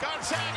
Gonzaga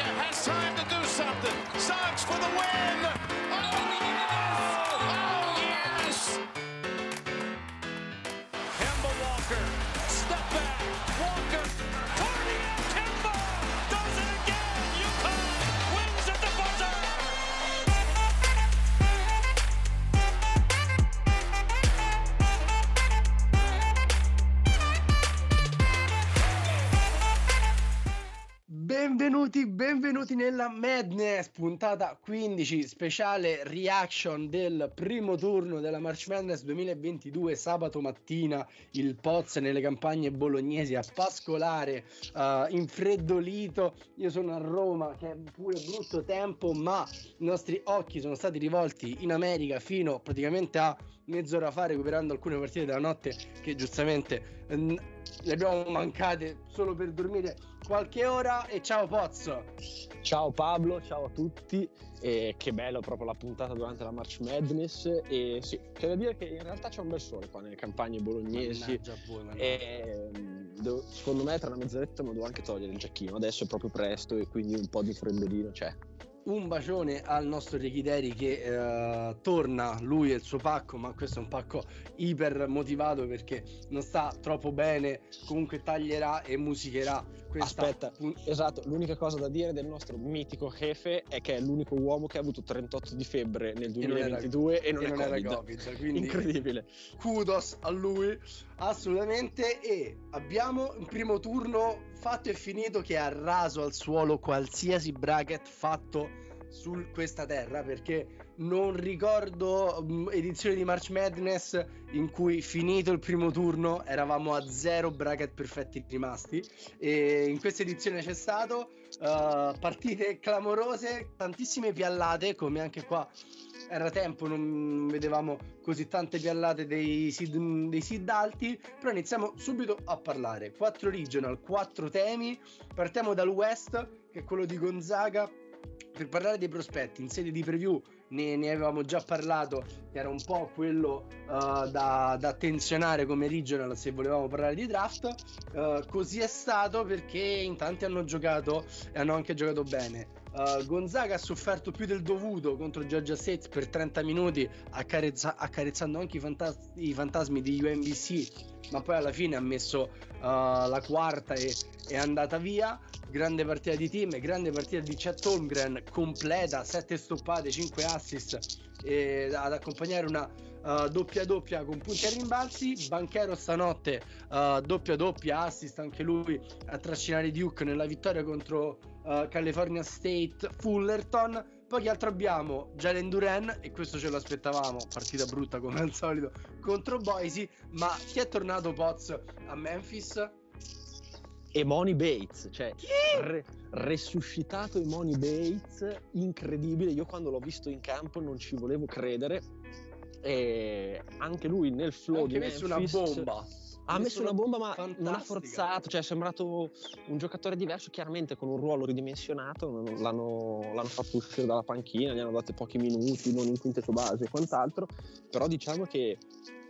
Benvenuti, nella Madness, puntata 15, speciale reaction del primo turno della March Madness 2022, sabato mattina, il Poz nelle campagne bolognesi a pascolare, uh, infreddolito, io sono a Roma, che è pure brutto tempo, ma i nostri occhi sono stati rivolti in America fino praticamente a mezz'ora fa, recuperando alcune partite della notte che giustamente... mm, le abbiamo mancate solo per dormire qualche ora. E ciao Pozzo. Ciao Pablo, ciao a tutti, e che bello proprio la puntata durante la March Madness. E sì, c'è da dire che in realtà c'è un bel sole qua nelle campagne bolognesi. Voi, e mm, devo- secondo me tra una mezz'oretta me lo devo anche togliere il giacchino, adesso è proprio presto e quindi un po' di freddolino c'è. Un bacione al nostro Richideri che eh, torna lui e il suo pacco ma questo è un pacco iper motivato perché non sta troppo bene comunque taglierà e musicherà questa Aspetta, esatto, l'unica cosa da dire del nostro mitico Jefe è che è l'unico uomo che ha avuto 38 di febbre nel E non era- 2022 e non, e è non era Covid. Covid, quindi- Incredibile. kudos a lui assolutamente e abbiamo un primo turno fatto e finito che ha raso al suolo qualsiasi bracket fatto su questa terra perché non ricordo mm, edizioni di March Madness in cui finito il primo turno eravamo a zero bracket perfetti rimasti e in questa edizione c'è stato uh, partite clamorose tantissime piallate come anche qua era tempo, non vedevamo così tante piallate dei seed, dei seed alti, però iniziamo subito a parlare. Quattro regional, quattro temi, partiamo dal West, che è quello di Gonzaga, per parlare dei prospetti in sede di preview ne, ne avevamo già parlato era un po' quello uh, da, da attenzionare come regional se volevamo parlare di draft. Uh, così è stato perché in tanti hanno giocato e hanno anche giocato bene Uh, Gonzaga ha sofferto più del dovuto contro Georgia State per 30 minuti accarezza- accarezzando anche i, fantas- i fantasmi di UMBC ma poi alla fine ha messo uh, la quarta e è andata via. Grande partita di team, grande partita di Chet Holmgren completa, 7 stoppate, 5 assist e ad accompagnare una uh, doppia doppia con punti e rimbalzi. Banchero stanotte uh, doppia doppia assist anche lui a trascinare Duke nella vittoria contro uh, California State Fullerton. Poi che altro abbiamo? Jalen Duran e questo ce lo aspettavamo, partita brutta come al solito contro Boise, ma chi è tornato Poz a Memphis? e Money Bates, cioè re- resuscitato Money Bates, incredibile. Io quando l'ho visto in campo non ci volevo credere. E anche lui nel flow Anche di messo una bomba. Ha messo una bomba, ma non ha fantastica. forzato. Cioè, è sembrato un giocatore diverso, chiaramente con un ruolo ridimensionato. L'hanno, l'hanno fatto uscire dalla panchina, gli hanno dato pochi minuti, non in quintetto base e quant'altro. Però diciamo che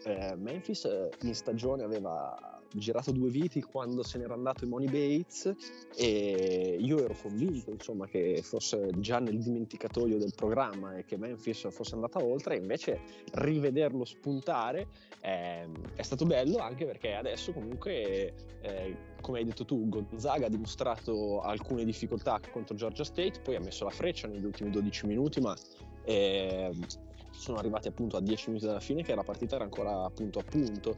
eh, Memphis eh, in stagione aveva girato due viti quando se n'era andato Money Bates e io ero convinto insomma che fosse già nel dimenticatoio del programma e che Memphis fosse andata oltre. Invece rivederlo spuntare eh, è stato bello anche perché adesso comunque eh, come hai detto tu Gonzaga ha dimostrato alcune difficoltà contro Georgia State poi ha messo la freccia negli ultimi 12 minuti ma eh, sono arrivati appunto a 10 minuti dalla fine che la partita era ancora punto a punto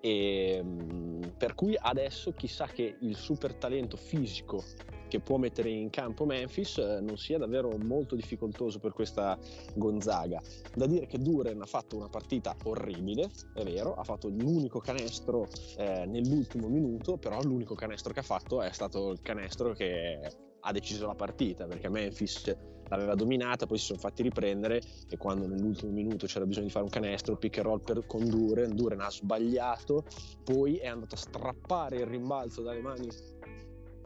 e mh, per cui adesso chissà che il super talento fisico che può mettere in campo Memphis eh, non sia davvero molto difficoltoso per questa Gonzaga. Da dire che Duren ha fatto una partita orribile, è vero, ha fatto l'unico canestro eh, nell'ultimo minuto, però l'unico canestro che ha fatto è stato il canestro che ha deciso la partita perché Memphis l'aveva dominata, poi si sono fatti riprendere e quando nell'ultimo minuto c'era bisogno di fare un canestro, pick and roll per, con Duren, Duren ha sbagliato, poi è andato a strappare il rimbalzo dalle mani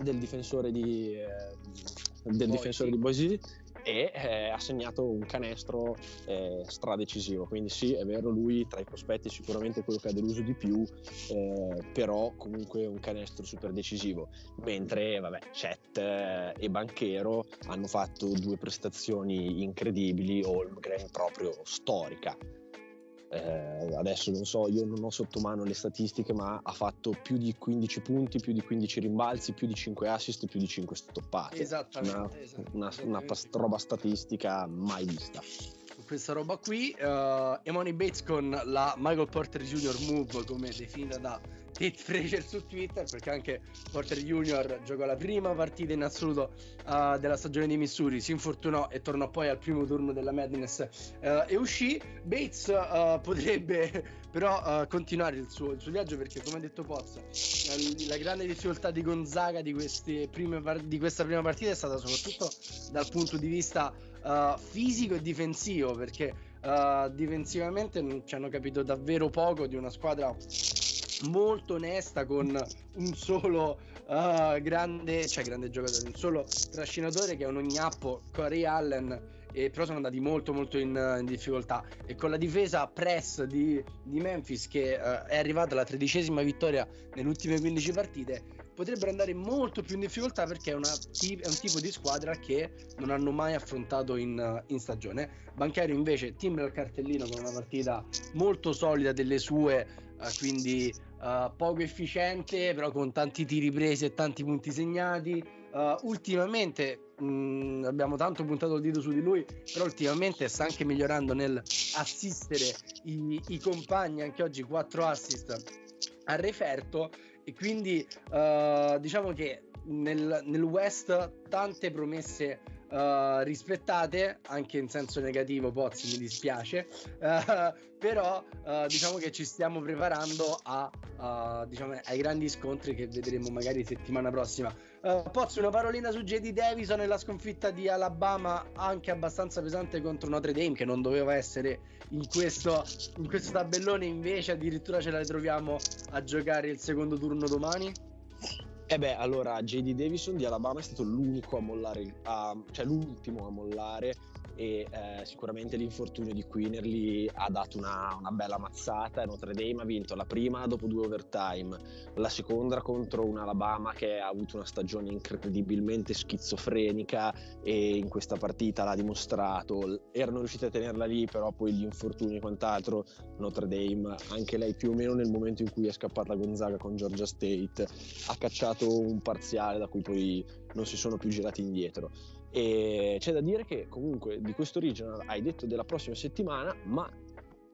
del difensore di, eh, del Boise. difensore di Boise e eh, ha segnato un canestro eh, stradecisivo. Quindi sì, è vero, lui tra i prospetti è sicuramente quello che ha deluso di più, eh, però comunque un canestro super decisivo. Mentre, vabbè, Chet eh, e Banchero hanno fatto due prestazioni incredibili, Holmgren proprio storica eh, adesso non so, io non ho sotto mano le statistiche, ma ha fatto più di 15 punti, più di 15 rimbalzi, più di 5 assist, più di 5 stoppate. Esattamente. Una, esatto. una, una roba statistica mai vista. Questa roba qui, uh, Emoni Bates con la Michael Porter Jr. Move, come definita da Tate Fraser su Twitter perché anche Porter Junior giocò la prima partita in assoluto uh, della stagione di Missouri, si infortunò e tornò poi al primo turno della Madness uh, e uscì. Bates potrebbe però continuare il suo, il suo, viaggio perché come ha detto Pozza la, la, grande difficoltà di Gonzaga di, prime, di, questa prima partita è stata soprattutto dal punto di vista fisico e difensivo perché difensivamente ci hanno capito davvero poco di una squadra molto onesta con un solo uh, grande, cioè grande giocatore, un solo trascinatore che è un ognappo, Corey Allen, e però sono andati molto molto in, in difficoltà. E con la difesa press di, di Memphis che uh, è arrivata alla tredicesima vittoria nelle ultime 15 partite potrebbero andare molto più in difficoltà perché è, una, è, un tipo di squadra che non hanno mai affrontato in, in stagione. Banchero invece timbra il cartellino con una partita molto solida delle sue, uh, quindi uh, poco efficiente, però con tanti tiri presi e tanti punti segnati. Uh, ultimamente mm, abbiamo tanto puntato il dito su di lui, però ultimamente sta anche migliorando nel assistere i, i compagni, anche oggi 4 assist a referto e quindi uh, diciamo che nel, nel West tante promesse uh, rispettate, anche in senso negativo, Pozzi mi dispiace, uh, però uh, diciamo che ci stiamo preparando a, diciamo, ai grandi scontri che vedremo magari settimana prossima. Pozzi, una parolina su JD Davison e la sconfitta di Alabama anche abbastanza pesante contro Notre Dame che non doveva essere in questo, in questo tabellone, invece addirittura ce la ritroviamo a giocare il secondo turno domani? Eh beh, allora JD Davison di Alabama è stato l'unico a mollare, a, cioè l'ultimo a mollare e eh, sicuramente l'infortunio di Quinnerly ha dato una, una, bella mazzata Notre Dame ha vinto la prima dopo due overtime, la seconda contro un Alabama che ha avuto una stagione incredibilmente schizofrenica e in questa partita l'ha dimostrato, erano riusciti a tenerla lì però poi gli infortuni e quant'altro Notre Dame, anche lei più o meno nel momento in cui è scappata Gonzaga con Georgia State ha cacciato un parziale da cui poi non si sono più girati indietro e c'è da dire che comunque di questo regional hai detto della prossima settimana, ma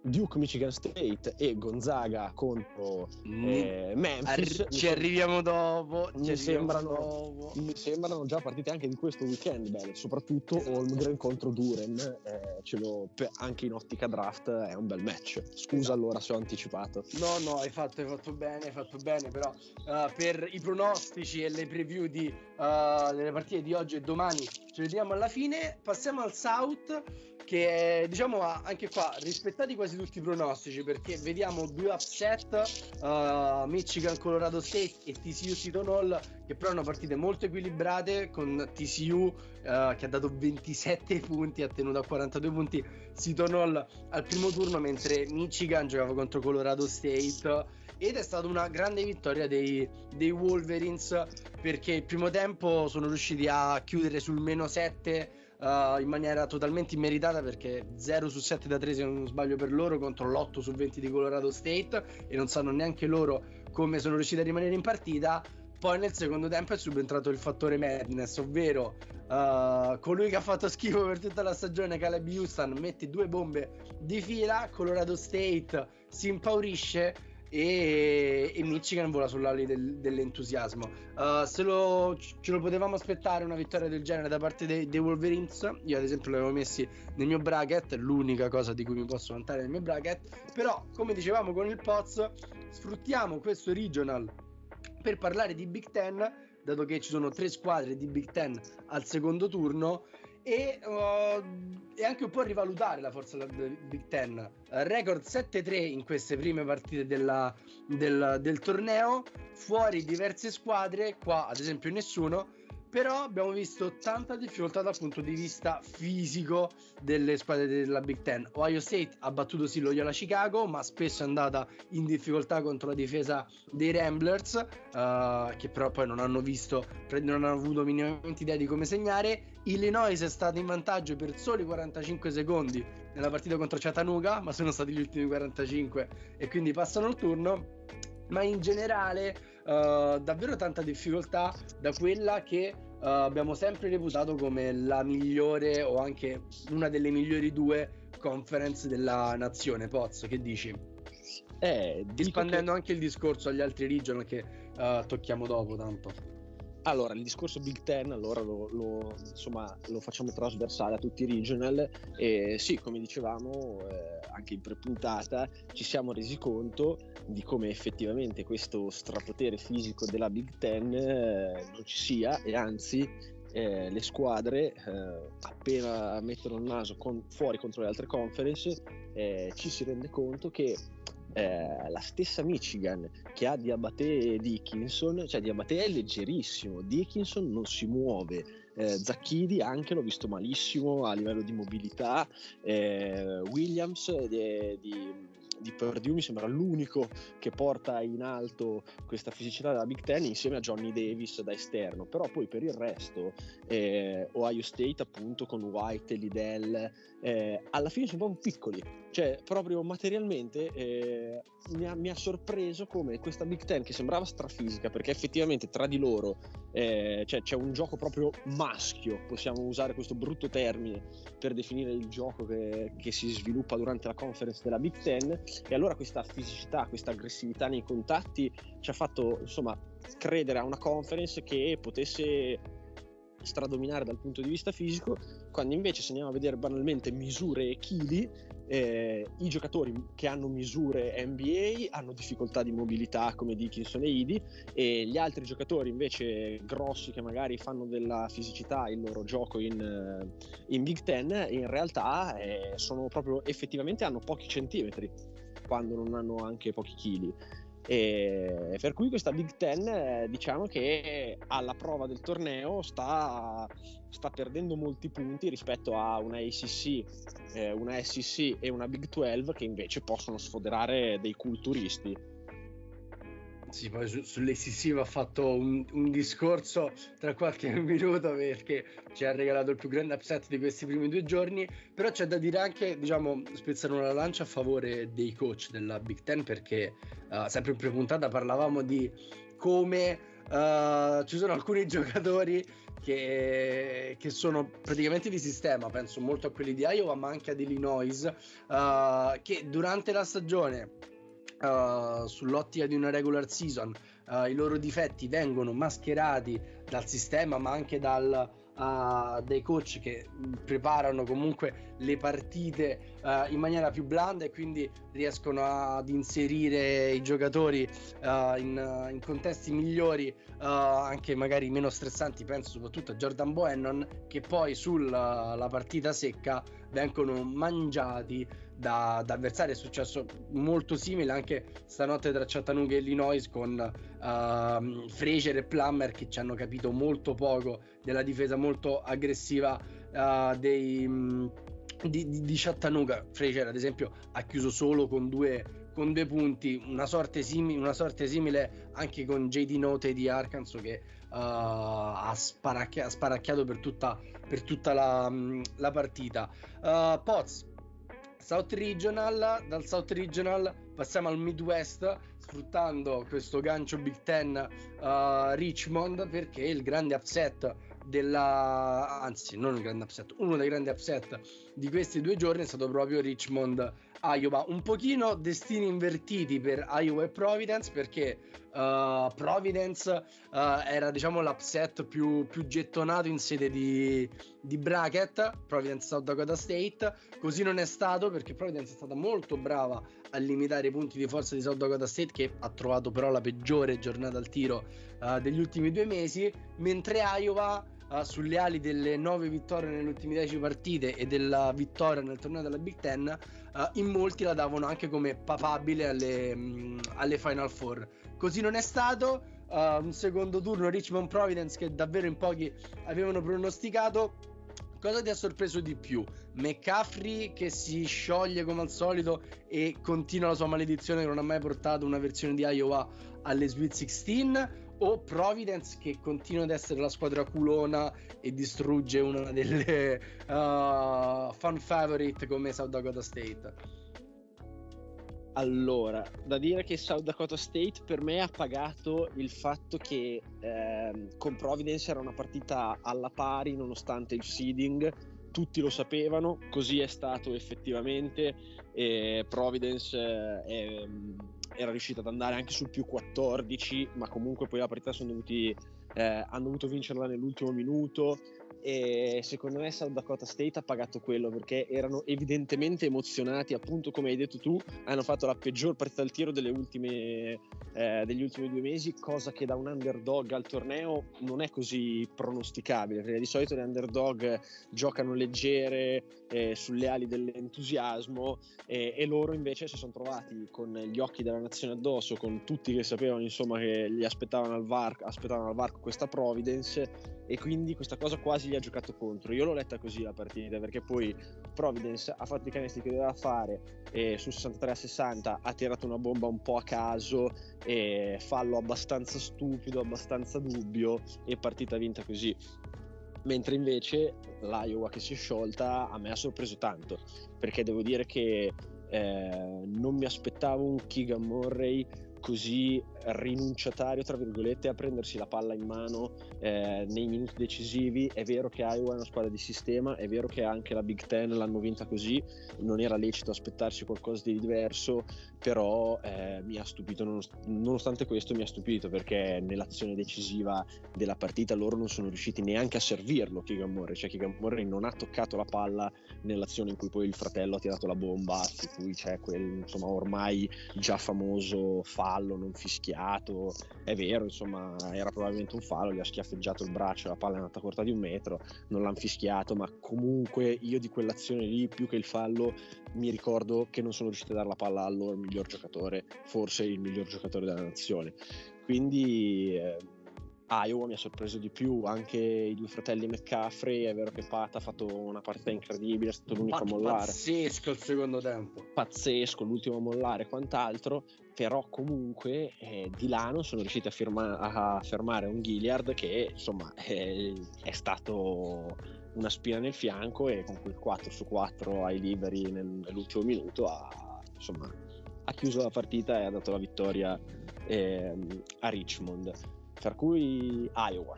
Duke Michigan State e Gonzaga contro mm. eh, Memphis. Arri- ci arriviamo dopo. Mi, sembrano, dopo. mi sembrano già partite anche di questo weekend, bene. soprattutto. Holmgren contro Duren. Eh, anche in ottica draft è un bel match. Scusa esatto. allora se ho anticipato. No, no, hai fatto, hai fatto bene, hai fatto bene. Però uh, per i pronostici e le preview di, uh, delle partite di oggi e domani ci vediamo alla fine. Passiamo al South che diciamo anche qua rispettati quasi tutti i pronostici perché vediamo due upset uh, Michigan Colorado State e TCU Seton Hall che però hanno partite molto equilibrate con TCU uh, che ha dato 27 punti ha tenuto a 42 punti Seton Hall al primo turno mentre Michigan giocava contro Colorado State. Ed è stata una grande vittoria dei, dei Wolverines perché il primo tempo sono riusciti a chiudere sul meno 7 uh, in maniera totalmente immeritata perché 0 su 7 da 3 se non sbaglio per loro contro l'8 su 20 di Colorado State e non sanno neanche loro come sono riusciti a rimanere in partita. Poi nel secondo tempo è subentrato il fattore madness, ovvero uh, colui che ha fatto schifo per tutta la stagione, Caleb Houston, mette due bombe di fila, Colorado State si impaurisce e, e Michigan vola sull'ali del, dell'entusiasmo. Uh, se lo, ce lo potevamo aspettare una vittoria del genere da parte dei, dei Wolverines, io ad esempio l'avevo messi nel mio bracket, l'unica cosa di cui mi posso vantare nel mio bracket, però come dicevamo con il Poz, sfruttiamo questo regional per parlare di Big Ten, dato che ci sono tre squadre di Big Ten al secondo turno e, uh, e, anche un po' rivalutare la forza del Big Ten. Uh, record 7-3 in queste prime partite della, del, del, torneo, fuori diverse squadre, qua ad esempio nessuno, però abbiamo visto tanta difficoltà dal punto di vista fisico delle squadre della Big Ten. Ohio State ha battuto sì lo Yola Chicago, ma spesso è andata in difficoltà contro la difesa dei Ramblers, uh, che però poi non hanno visto, non hanno avuto minimamente idea di come segnare. Illinois è stato in vantaggio per soli 45 secondi nella partita contro Chattanooga, ma sono stati gli ultimi 45 e quindi passano il turno. Ma in generale uh, davvero tanta difficoltà da quella che uh, abbiamo sempre reputato come la migliore o anche una delle migliori due conference della nazione. Pozzo, che dici? Eh, Espandendo che... anche il discorso agli altri regional che uh, tocchiamo dopo tanto. Allora, il discorso Big Ten, allora lo, lo, insomma, lo facciamo trasversale a tutti i regional e sì, come dicevamo eh, anche in prepuntata, ci siamo resi conto di come effettivamente questo strapotere fisico della Big Ten eh, non ci sia e anzi eh, le squadre eh, appena mettono il naso con, fuori contro le altre conference eh, ci si rende conto che eh, la stessa Michigan che ha Diabate e Dickinson, cioè Diabate è leggerissimo, Dickinson non si muove, eh, Zacchidi anche l'ho visto malissimo a livello di mobilità, eh, Williams eh, di di Purdue mi sembra l'unico che porta in alto questa fisicità della Big Ten insieme a Johnny Davis da esterno, però poi per il resto eh, Ohio State appunto con White e Liddell eh, alla fine sono proprio piccoli, cioè proprio materialmente eh, mi, ha, mi, ha, sorpreso come questa Big Ten che sembrava strafisica perché effettivamente tra di loro eh, cioè, c'è un gioco proprio maschio, possiamo usare questo brutto termine per definire il gioco che, che si sviluppa durante la conference della Big Ten e allora questa fisicità, questa aggressività nei contatti ci ha fatto insomma credere a una conference che potesse stradominare dal punto di vista fisico, quando invece se andiamo a vedere banalmente misure e chili, eh, i giocatori che hanno misure NBA hanno difficoltà di mobilità come Dickinson e Idi e gli altri giocatori invece grossi che magari fanno della fisicità il loro gioco in, eh, in Big Ten in realtà eh, sono proprio effettivamente hanno pochi centimetri quando non hanno anche pochi chili e per cui questa Big Ten eh, diciamo che alla prova del torneo sta, sta, perdendo molti punti rispetto a una ACC, eh, una SEC e una Big 12 che invece possono sfoderare dei culturisti. Sì, poi su, sull'ACC va fatto un, un, discorso tra qualche minuto perché ci ha regalato il più grande upset di questi primi due giorni, però c'è da dire anche, diciamo, spezzare una lancia a favore dei coach della Big Ten perché uh, sempre in prepuntata parlavamo di come uh, ci sono alcuni giocatori che, che, sono praticamente di sistema, penso molto a quelli di Iowa ma anche ad Illinois, uh, che durante la stagione uh, sull'ottica di una regular season uh, i loro difetti vengono mascherati dal sistema ma anche dal, uh, dai coach che preparano comunque le partite in maniera più blanda e quindi riescono ad inserire i giocatori in, in, contesti migliori, anche magari meno stressanti. Penso soprattutto a Jordan Boennon, che poi sulla partita secca vengono mangiati da, da, avversari. È successo molto simile anche stanotte tra Chattanooga e Illinois con uh, Fraser e Plummer che ci hanno capito molto poco della difesa molto aggressiva uh, dei, um, di, di, di, Chattanooga. Fraser, ad esempio, ha chiuso solo con due, con due punti, una sorte, simile, una sorte simile anche con JD Note di Arkansas che uh, ha, sparacchia, ha, sparacchiato per tutta, per tutta la, la partita. Uh, Poz, South Regional, dal South Regional passiamo al Midwest sfruttando questo gancio Big Ten uh, Richmond perché il grande upset della anzi non il grande upset uno dei grandi upset di questi due giorni è stato proprio Richmond Iowa un pochino destini invertiti per Iowa e Providence perché uh, Providence uh, era diciamo l'upset più, più, gettonato in sede di, di bracket Providence South Dakota State. Così non è stato perché Providence è stata molto brava a limitare i punti di forza di South Dakota State che ha trovato però la peggiore giornata al tiro uh, degli ultimi due mesi mentre Iowa uh, sulle ali delle nove vittorie nelle ultime 10 partite e della vittoria nel torneo della Big Ten, uh, in molti la davano anche come papabile alle, um, alle Final Four. Così non è stato. uh, un secondo turno Richmond Providence che davvero in pochi avevano pronosticato. Cosa ti ha sorpreso di più? McCaffrey che si scioglie come al solito e continua la sua maledizione che non ha mai portato una versione di Iowa alle Sweet 16 o Providence che continua ad essere la squadra culona e distrugge una delle uh, fan favorite come South Dakota State? Allora, da dire che South Dakota State per me ha pagato il fatto che eh, con Providence era una partita alla pari nonostante il seeding, tutti lo sapevano, così è stato effettivamente Providence eh, era riuscita ad andare anche sul più 14, ma comunque poi la partita sono dovuti, eh, hanno dovuto vincerla nell'ultimo minuto e secondo me South Dakota State ha pagato quello perché erano evidentemente emozionati appunto come hai detto tu hanno fatto la peggior partita al tiro ultime, eh, degli ultimi due mesi cosa che da un underdog al torneo non è così pronosticabile perché di solito le underdog giocano leggere eh, sulle ali dell'entusiasmo eh, e loro invece si sono trovati con gli occhi della nazione addosso con tutti che sapevano insomma che gli aspettavano al varco, aspettavano al varco questa Providence e quindi questa cosa quasi gli ha giocato contro. Io l'ho letta così la partita perché poi Providence ha fatto i canestri che doveva fare e su 63 a 60 ha tirato una bomba un po' a caso e fallo abbastanza stupido, abbastanza dubbio e partita vinta così. Mentre invece l'Iowa che si è sciolta a me ha sorpreso tanto perché devo dire che eh, non mi aspettavo un Keegan Murray così rinunciatario, tra virgolette, a prendersi la palla in mano eh, nei minuti decisivi. È vero che Iowa è una squadra di sistema, è vero che anche la Big Ten l'hanno vinta così, non era lecito aspettarsi qualcosa di diverso, però eh, mi ha stupito, nonostante questo mi ha stupito perché nell'azione decisiva della partita loro non sono riusciti neanche a servirlo Keegan Murray, cioè Keegan Murray non ha toccato la palla nell'azione in cui poi il fratello ha tirato la bomba, su cui c'è quel insomma ormai già famoso fallo non fischiato schiato, è vero, insomma, era probabilmente un fallo, gli ha schiaffeggiato il braccio, la palla è andata corta di un metro, non l'hanno fischiato, ma comunque io di quell'azione lì, più che il fallo, mi ricordo che non sono riuscito a dare la palla al loro miglior giocatore, forse il miglior giocatore della nazione. Quindi eh, Iowa mi ha sorpreso di più, anche i due fratelli McCaffrey, è vero che Pat ha fatto una partita incredibile, è stato l'unico Pat, a mollare. Pazzesco il secondo tempo. Pazzesco, l'ultimo a mollare e quant'altro, però comunque eh, di là non sono riusciti a, firma- a, fermare un Gilliard che insomma è, è, stato una spina nel fianco e con quel 4 su 4 ai liberi nel, nell'ultimo minuto ha, insomma, ha chiuso la partita e ha dato la vittoria eh, a Richmond per cui Iowa.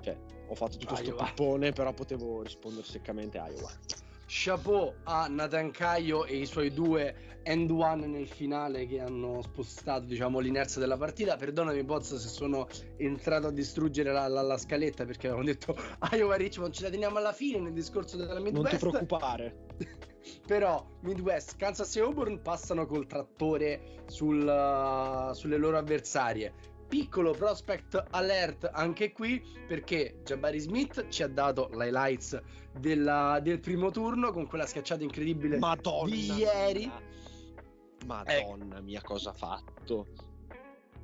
Cioè, ho fatto tutto questo pippone, però potevo rispondere seccamente Iowa. Chapeau a Nathan Caio e i suoi due end one nel finale che hanno spostato diciamo, l'inerzia della partita. Perdonami, Boz, se sono entrato a distruggere la, la, la scaletta perché avevamo detto Iowa Richmond ce la teniamo alla fine nel discorso della Midwest. Non ti preoccupare. Però Midwest, Kansas e Auburn passano col trattore sul, uh, sulle loro avversarie piccolo prospect alert anche qui perché Jabari Smith ci ha dato l'highlights della, del primo turno con quella schiacciata incredibile Madonna di ieri. Madonna eh. mia, cosa ha fatto?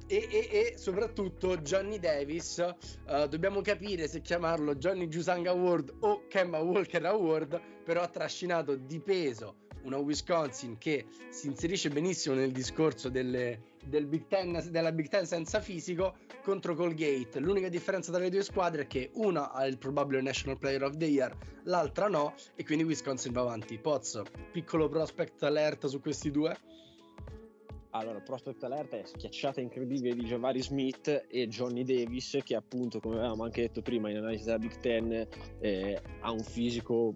E, e, e, soprattutto Johnny Davis uh, dobbiamo capire se chiamarlo Johnny Jusang Award o Kemba Walker Award però ha trascinato di peso una Wisconsin che si inserisce benissimo nel discorso delle, del Big Ten, della Big Ten senza fisico contro Colgate. L'unica differenza tra le due squadre è che una ha il probabile National Player of the Year, l'altra no, e quindi Wisconsin va avanti. Pozzo, piccolo prospect alert su questi due. Allora, prospect alert è schiacciata incredibile di Javari Smith e Johnny Davis, che appunto, come avevamo anche detto prima in analisi della Big Ten, eh, ha un fisico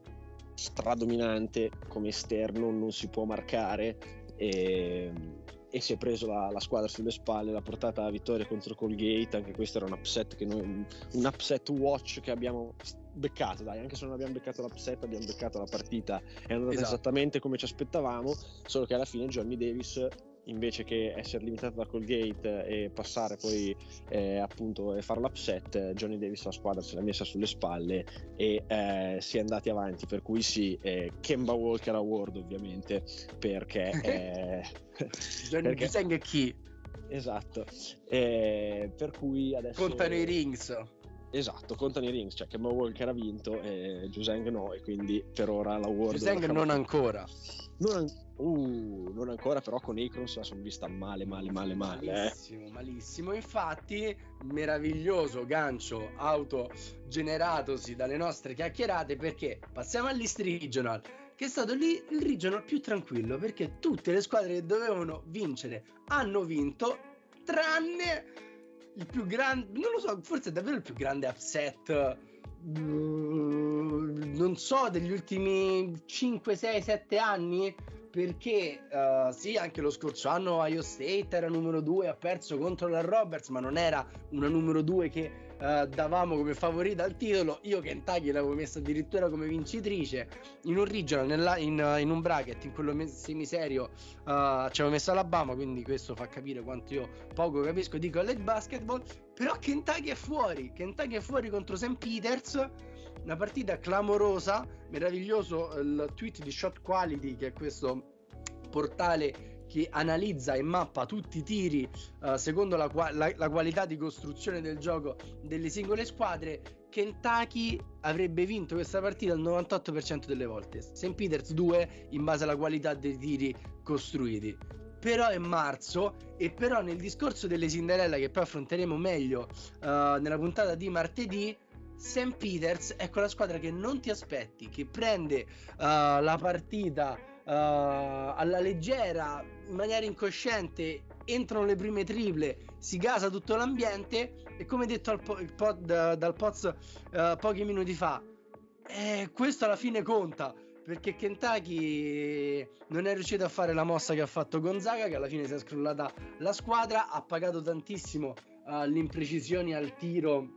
stradominante come esterno, non si può marcare e, e si è preso la, la, squadra sulle spalle, l'ha portata alla vittoria contro Colgate, anche questo era un upset, che noi, un upset watch che abbiamo beccato, dai, anche se non abbiamo beccato l'upset abbiamo beccato la partita, è andata esatto. esattamente come ci aspettavamo, solo che alla fine Johnny Davis invece che essere limitato da Colgate e passare poi eh, appunto e fare l'upset, Johnny Davis la squadra se l'ha messa sulle spalle e eh, si è andati avanti. Per cui sì, eh, Kemba Walker Award ovviamente perché. Johnny perché... chi? Esatto. Eh, per cui adesso... Contano i rings. Esatto, contano i rings, cioè Mo Walker ha vinto e Juseng no, e quindi per ora la World... Juseng non ancora. Non, an- uh, non ancora, però con Akron la sono vista male, male, male, male. eh. Malissimo, malissimo. Infatti, meraviglioso gancio autogeneratosi dalle nostre chiacchierate perché passiamo all'East Regional, che è stato lì il regional più tranquillo perché tutte le squadre che dovevano vincere hanno vinto, tranne il più grande, non lo so, forse è davvero il più grande upset. mm, Non so, degli ultimi 5, 6, 7 anni perché eh, sì, anche lo scorso anno Ohio State era numero 2, ha perso contro la Roberts, ma non era una numero 2 che eh, davamo come favorita al titolo. Io Kentucky l'avevo messa addirittura come vincitrice in un regional, nella- in, in un bracket, in quello semiserio eh, ci avevo messo Alabama, quindi questo fa capire quanto io poco capisco di college basketball. Però Kentucky è fuori, Kentucky è fuori contro St. Peters una partita clamorosa, meraviglioso il tweet di Shot Quality, che è questo portale che analizza e mappa tutti i tiri eh, secondo la, qua- la- la qualità di costruzione del gioco delle singole squadre. Kentucky avrebbe vinto questa partita il 98% delle volte, St. Peters 2 in base alla qualità dei tiri costruiti. Però è marzo e però nel discorso delle Cinderella che poi affronteremo meglio eh, nella puntata di martedì St. Peters è quella squadra che non ti aspetti, che prende uh, la partita uh, alla leggera, in maniera incosciente, entrano le prime triple, si gasa tutto l'ambiente e come detto po- pod- dal Poz uh, pochi minuti fa, eh, questo alla fine conta. Perché Kentucky non è riuscito a fare la mossa che ha fatto Gonzaga, che alla fine si è scrollata la squadra, ha pagato tantissimo uh, le imprecisioni al tiro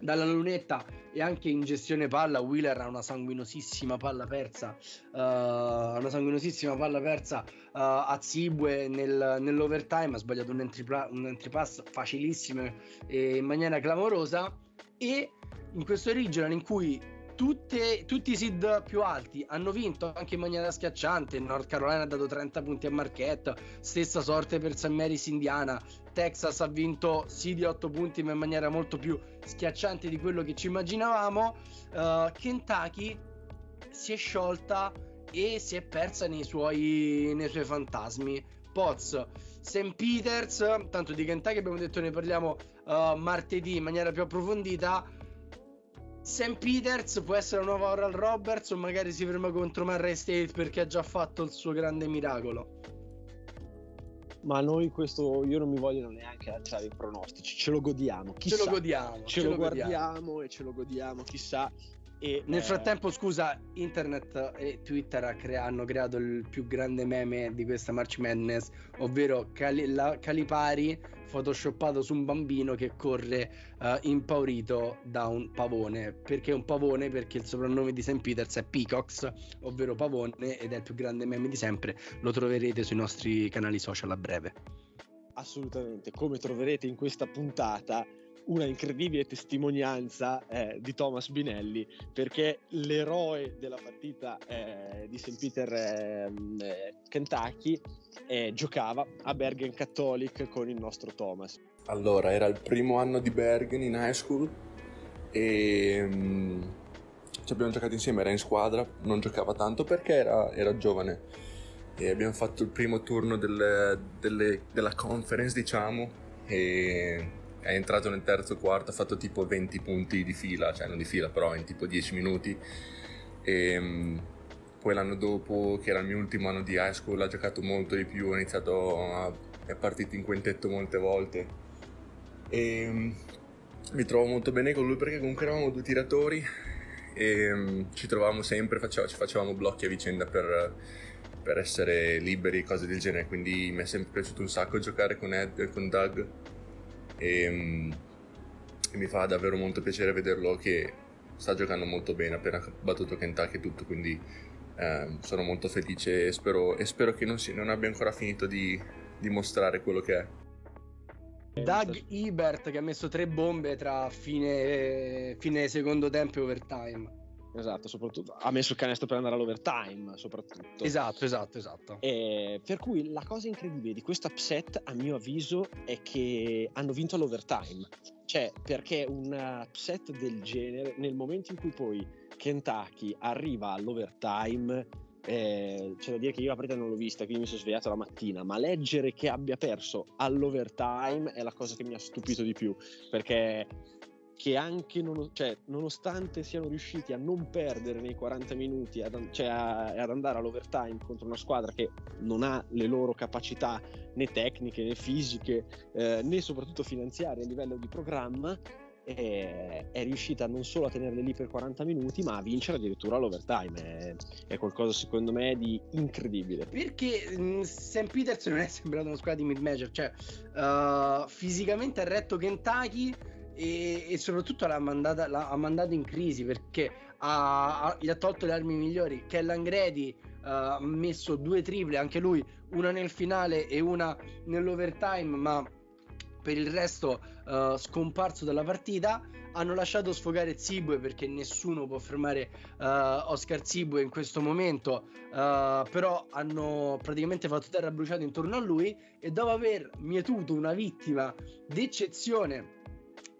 dalla lunetta e anche in gestione palla Wheeler ha una sanguinosissima palla persa uh, una sanguinosissima palla persa uh, a Zibue nel, nell'overtime ha sbagliato un entry, un entry pass facilissimo e in maniera clamorosa e in questo regional in cui tutte, tutti i seed più alti hanno vinto anche in maniera schiacciante. North Carolina ha dato 30 punti a Marquette, stessa sorte per St. Mary's Indiana. Texas ha vinto sì di 8 punti, ma in maniera molto più schiacciante di quello che ci immaginavamo. Uh, Kentucky si è sciolta e si è persa nei suoi, nei suoi fantasmi. Poz, St. Peters, tanto di Kentucky abbiamo detto ne parliamo uh, martedì in maniera più approfondita. St. Peters può essere una nuova Oral Roberts o magari si ferma contro Murray State perché ha già fatto il suo grande miracolo. Ma noi questo, io non mi voglio neanche lanciare i pronostici, ce lo godiamo, chissà. Ce lo godiamo, ce, ce lo, godiamo. guardiamo e ce lo godiamo, chissà. E, Nel eh, frattempo, scusa, internet e Twitter crea- hanno creato il più grande meme di questa March Madness, ovvero Cali- la- Calipari photoshoppato su un bambino che corre eh, impaurito da un pavone. Perché un pavone? Perché il soprannome di St. Peters è Peacocks, ovvero pavone, ed è il più grande meme di sempre. Lo troverete sui nostri canali social a breve. assolutamente, come troverete in questa puntata, una incredibile testimonianza eh, di Thomas Binelli, perché l'eroe della partita eh, di St. Peter ehm, eh, Kentucky eh, giocava a Bergen Catholic con il nostro Thomas. Allora, era il primo anno di Bergen in high school e mm, ci abbiamo giocato insieme, era in squadra, non giocava tanto perché era, era giovane e abbiamo fatto il primo turno del- delle- della conference, diciamo, e è entrato nel terzo quarto, ha fatto tipo 20 punti di fila, cioè non di fila, però in tipo 10 minuti. E mm, poi l'anno dopo, che era il mio ultimo anno di high school, ha giocato molto di più, ha iniziato a... è partito in quintetto molte volte. E mm, mi trovo molto bene con lui perché comunque eravamo due tiratori e mm, ci trovavamo sempre, faceva- ci facevamo blocchi a vicenda per, per essere liberi cose del genere, quindi mi è sempre piaciuto un sacco giocare con Ed e con Doug e, mm, e mi fa davvero molto piacere vederlo che sta giocando molto bene, appena battuto Kentucky e tutto, quindi ehm, sono molto felice e spero, e spero che non, si- non abbia ancora finito di dimostrare quello che è. Doug Ebert che ha messo tre bombe tra fine, fine secondo tempo e overtime. Esatto, soprattutto ha messo il canestro per andare all'overtime, soprattutto. Esatto, esatto, esatto. E per cui la cosa incredibile di questo upset, a mio avviso, è che hanno vinto all'overtime. Cioè, perché un upset del genere, nel momento in cui poi Kentucky arriva all'overtime, eh, c'è da dire che io la partita non l'ho vista, quindi mi sono svegliato la mattina, ma leggere che abbia perso all'overtime è la cosa che mi ha stupito di più, perché che anche non, cioè, nonostante siano riusciti a non perdere nei 40 minuti, ad, cioè a, ad andare all'overtime contro una squadra che non ha le loro capacità né tecniche né fisiche eh, né soprattutto finanziarie a livello di programma, è, è, riuscita non solo a tenerle lì per 40 minuti, ma a vincere addirittura l'overtime. È, è qualcosa, secondo me, di incredibile. Perché mh, St. Peters non è sembrato una squadra di mid-major, cioè uh, fisicamente ha retto Kentucky e, e soprattutto l'ha mandata, l'ha mandata in crisi perché ha, ha, gli ha tolto le armi migliori. Kellan Grady uh, ha messo due triple, anche lui, una nel finale e una nell'overtime, ma per il resto uh, scomparso dalla partita. Hanno lasciato sfogare Zibue perché nessuno può fermare uh, Oscar Zibue in questo momento, uh, però hanno praticamente fatto terra bruciata intorno a lui e dopo aver mietuto una vittima d'eccezione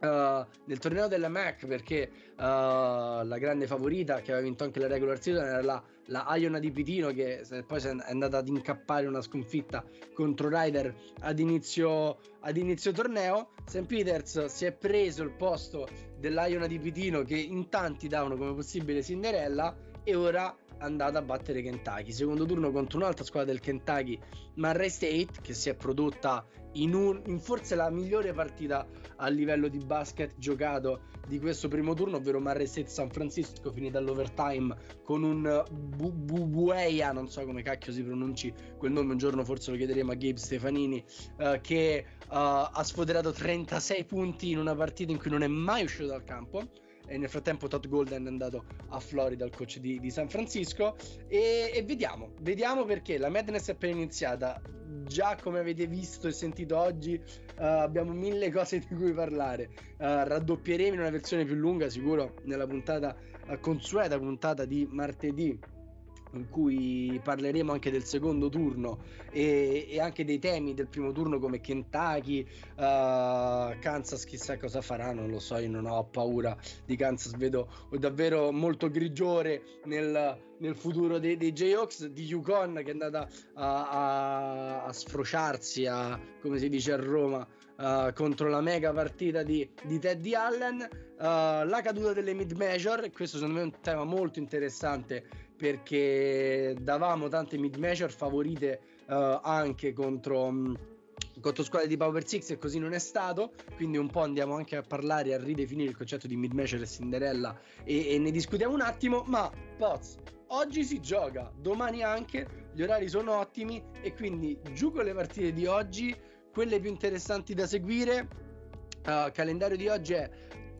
Uh, nel torneo della MAC perché uh, la grande favorita che aveva vinto anche la regular season era la, la Iona di Pitino che poi è andata ad incappare una sconfitta contro Ryder ad inizio, ad inizio torneo St. Peters si è preso il posto dell'Iona di Pitino che in tanti davano come possibile Cinderella e ora andata a battere Kentucky. Secondo turno contro un'altra squadra del Kentucky, Murray State, che si è prodotta in, un, in forse la migliore partita a livello di basket giocato di questo primo turno, ovvero Murray State San Francisco, finita all'overtime con un Bubueia, non so come cacchio si pronunci quel nome, un giorno forse lo chiederemo a Gabe Stefanini, uh, che uh, ha sfoderato 36 punti in una partita in cui non è mai uscito dal campo e nel frattempo Todd Golden è andato a Florida, il coach di, di San Francisco. E, e, vediamo, vediamo perché. La Madness è appena iniziata. Già come avete visto e sentito oggi uh, abbiamo mille cose di cui parlare. Uh, raddoppieremo in una versione più lunga sicuro nella puntata uh, consueta puntata di martedì in cui parleremo anche del secondo turno e, e anche dei temi del primo turno come Kentucky, uh, Kansas chissà cosa farà, non lo so, io non ho paura di Kansas, vedo davvero molto grigiore nel, nel futuro dei, dei Jayhawks, di Yukon che è andata a, a, a sfrociarsi, a, come si dice a Roma, Uh, contro la mega partita di, di Teddy Allen, uh, la caduta delle mid major, questo secondo me è un tema molto interessante perché davamo tante mid major favorite uh, anche contro, um, contro squadre di Power 6 e così non è stato. Quindi un po' andiamo anche a parlare a ridefinire il concetto di mid major e Cinderella e, e ne discutiamo un attimo ma Poz oggi si gioca domani anche gli orari sono ottimi e quindi giù con le partite di oggi quelle più interessanti da seguire uh, calendario di oggi è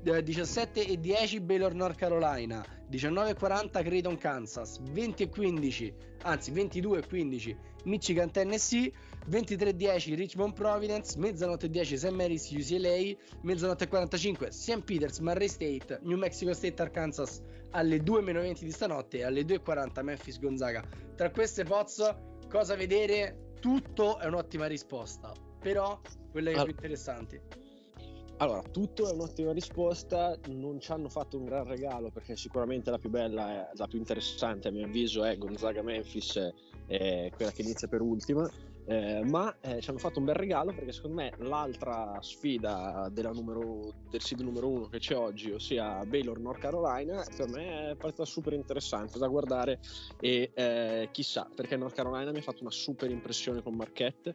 17 e 10 Baylor North Carolina. 19 e 40 Creighton Kansas. 20 e 15 anzi 22 e 15 Michigan Tennessee. 23 e 10 Richmond Providence. Mezzanotte e 10 St. Mary's UCLA mezzanotte e 45 St. Peters Murray State. New Mexico State Arkansas. Alle 2 meno 20 di stanotte e alle 2 e 40 Memphis Gonzaga. Tra queste poz cosa vedere? Tutto è un'ottima risposta. Però quelle ah. più interessanti allora, tutto è un'ottima risposta, non ci hanno fatto un gran regalo perché sicuramente la più bella, la più interessante a mio avviso è Gonzaga Memphis, è quella che inizia per ultima, eh, ma eh, ci hanno fatto un bel regalo perché secondo me l'altra sfida numero, del seed numero uno che c'è oggi, ossia Baylor North Carolina, per me è partita super interessante da guardare e eh, chissà perché North Carolina mi ha fatto una super impressione con Marquette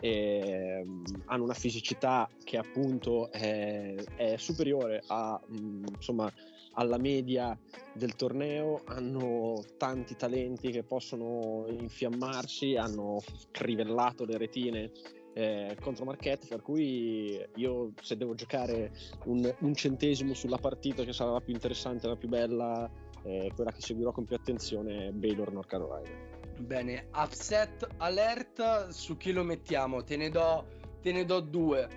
e, um, hanno una fisicità che appunto è, è superiore a, um, insomma, alla media del torneo, hanno tanti talenti che possono infiammarsi, hanno crivellato le retine eh, contro Marquette, per cui io se devo giocare un, un, centesimo sulla partita che sarà la più interessante, la più bella, eh, quella che seguirò con più attenzione Baylor North Carolina. Bene, upset alert su chi lo mettiamo? Te ne do, te ne do due.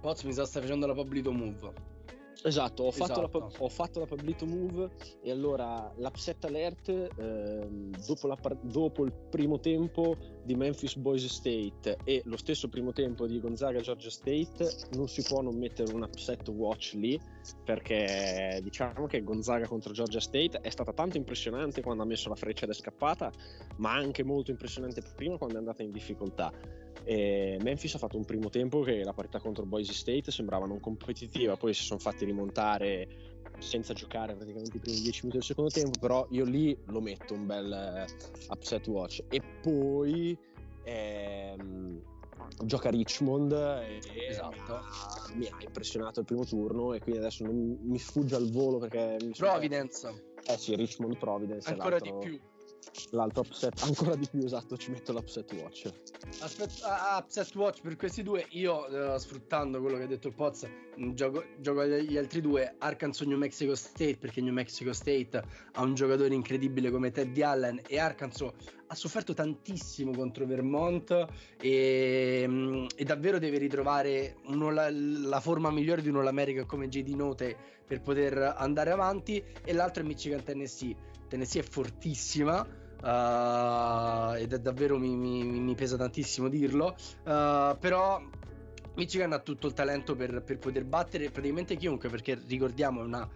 Poz mi sta facendo la Pablito Move. Esatto, ho fatto, Esatto. La, ho fatto la Pablito Move e allora l'upset alert ehm, dopo, la par- dopo il primo tempo di Memphis Boys State e lo stesso primo tempo di Gonzaga Georgia State non si può non mettere un upset watch lì perché diciamo che Gonzaga contro Georgia State è stata tanto impressionante quando ha messo la freccia ed è scappata ma anche molto impressionante prima quando è andata in difficoltà. E Memphis ha fatto un primo tempo che la partita contro Boise State sembrava non competitiva, poi si sono fatti rimontare senza giocare praticamente i primi 10 minuti del secondo tempo, però io lì lo metto un bel eh, upset watch. E poi ehm, gioca Richmond e Esatto. mi, ha, mi ha impressionato il primo turno e quindi adesso non mi sfugge al volo perché mi sono- Providence, Eh sì, Richmond Providence. ancora di più. L'altro upset, ancora di più esatto, ci metto l'upset watch. Aspetta, ah, upset watch per questi due. Io, eh, sfruttando quello che ha detto Poz, mh, gioco, gioco gli altri due. Arkansas New Mexico State, perché New Mexico State ha un giocatore incredibile come Teddy Allen. E Arkansas ha sofferto tantissimo contro Vermont. E, mh, e davvero deve ritrovare uno, la, la forma migliore di un All America come JD Note per poter andare avanti. E l'altro è Michigan Tennessee. Tennessee è fortissima. uh, ed è davvero mi, mi- mi pesa tantissimo dirlo. uh, però Michigan ha tutto il talento per, per poter battere praticamente chiunque, perché ricordiamo è una,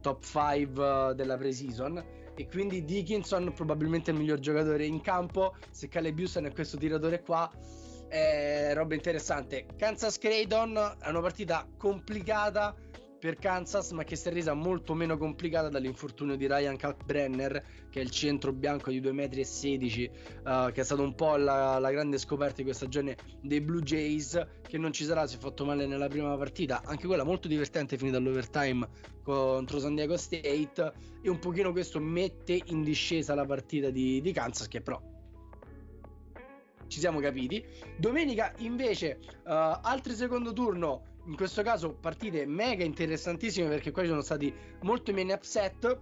top 5 della pre-season. E quindi Dickinson probabilmente il miglior giocatore in campo. Se Caleb Houston è questo tiratore qua, è roba interessante. Kansas Creighton è una partita complicata per Kansas, ma che si è resa molto meno complicata dall'infortunio di Ryan Kalkbrenner, che è il centro bianco di 2,16 m, che è stato un po' la, la grande scoperta di questa stagione dei Blue Jays, che non ci sarà, si è fatto male nella prima partita, anche quella molto divertente finita all'overtime contro San Diego State, e un pochino questo mette in discesa la partita di, di Kansas, che però ci siamo capiti. Domenica invece uh, altri secondo turno, in questo caso partite mega interessantissime perché qua ci sono stati molti mini upset.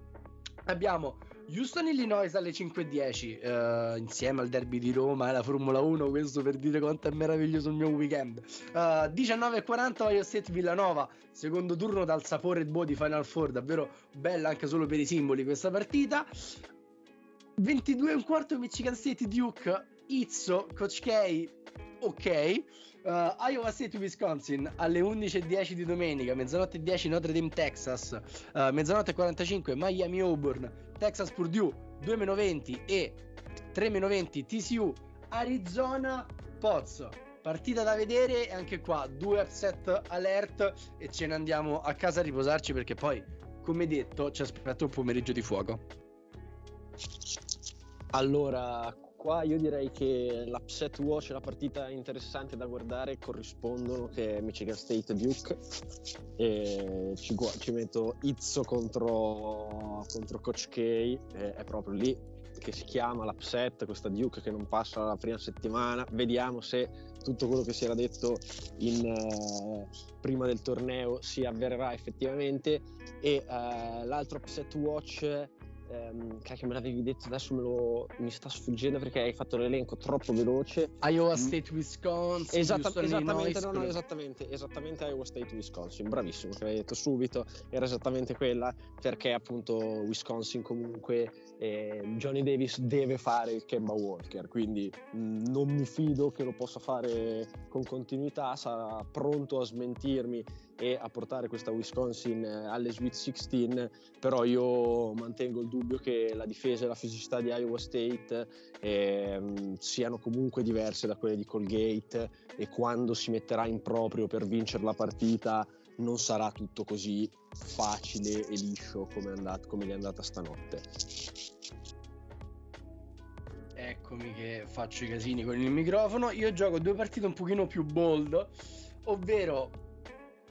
Abbiamo Houston Illinois alle 5.10 uh, insieme al derby di Roma e la Formula 1, questo per dire quanto è meraviglioso il mio weekend. Uh, 19.40 Ohio State Villanova, secondo turno dal sapore boh di Final Four, davvero bella anche solo per i simboli questa partita. 22 e un quarto Michigan State Duke Izzo, Coach K, ok. Uh, Iowa State Wisconsin alle 11.10 di domenica, mezzanotte 10 Notre Dame Texas, uh, mezzanotte 45 Miami Auburn, Texas Purdue 2-20 e 3-20 TCU Arizona Pozzo. Partita da vedere e anche qua due upset alert e ce ne andiamo a casa a riposarci perché poi, come detto, ci aspetta un pomeriggio di fuoco. Allora, qua io direi che l'upset watch la partita interessante da guardare corrispondono che è Michigan State Duke e ci, ci metto Izzo contro, contro Coach K e è proprio lì che si chiama l'upset questa Duke che non passa la prima settimana. Vediamo se tutto quello che si era detto in, eh, prima del torneo si avvererà effettivamente. E eh, l'altro upset watch ehm, cacchio me l'avevi detto adesso lo, mi sta sfuggendo perché hai fatto l'elenco troppo veloce. Iowa Mm. State Wisconsin Esatta- esattamente, no, no, esattamente, esattamente Iowa State Wisconsin, bravissimo, che l'hai detto subito, era esattamente quella, perché appunto Wisconsin comunque eh, Johnny Davis deve fare il Kemba Walker, quindi mh, non mi fido che lo possa fare con continuità, sarà pronto a smentirmi e a portare questa Wisconsin eh, alle Sweet 16, però io mantengo il dubbio che la difesa e la fisicità di Iowa State ehm, siano comunque diverse da quelle di Colgate e quando si metterà in proprio per vincere la partita non sarà tutto così facile e liscio come, andat- come è andata stanotte. Eccomi che faccio i casini con il microfono. Io gioco due partite un pochino più bold, ovvero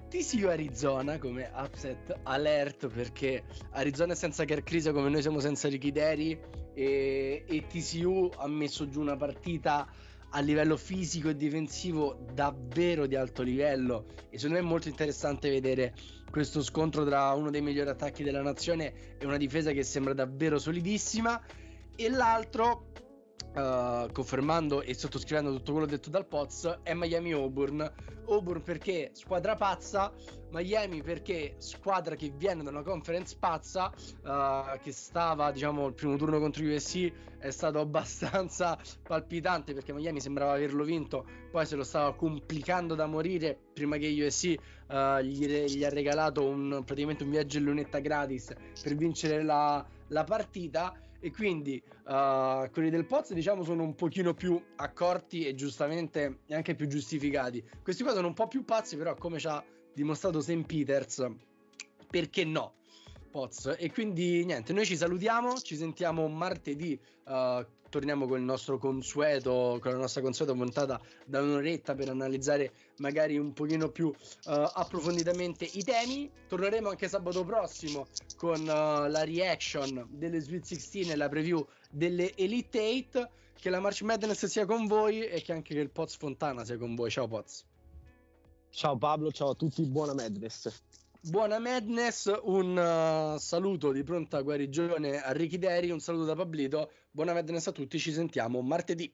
TCU Arizona come upset alert perché Arizona è senza Kerr Kriisa come noi siamo senza Ricky Derry e, e TCU ha messo giù una partita a livello fisico e difensivo davvero di alto livello. E secondo me è molto interessante vedere questo scontro tra uno dei migliori attacchi della nazione e una difesa che sembra davvero solidissima e l'altro Uh, confermando e sottoscrivendo tutto quello detto dal Poz è Miami Auburn. Auburn perché squadra pazza Miami perché squadra che viene da una conference pazza uh, che stava diciamo il primo turno contro USC è stato abbastanza palpitante perché Miami sembrava averlo vinto poi se lo stava complicando da morire prima che USC uh, gli, gli, ha regalato un, praticamente un viaggio in lunetta gratis per vincere la, la partita e quindi uh, quelli del Poz diciamo sono un pochino più accorti e giustamente anche più giustificati questi qua sono un po' più pazzi però come ci ha dimostrato St. Peters perché no Poz e quindi niente noi ci salutiamo ci sentiamo martedì uh, torniamo con il nostro consueto, con la nostra consueta puntata da un'oretta per analizzare magari un pochino più uh, approfonditamente i temi. Torneremo anche sabato prossimo con uh, la reaction delle Sweet 16 e la preview delle Elite 8. Che la March Madness sia con voi e che anche il Poz Fontana sia con voi. Ciao Poz. Ciao Pablo, ciao a tutti, buona Madness. Buona Madness, un uh, saluto di pronta guarigione a Ricky Deri, un saluto da Pablito, buona Madness a tutti, ci sentiamo martedì.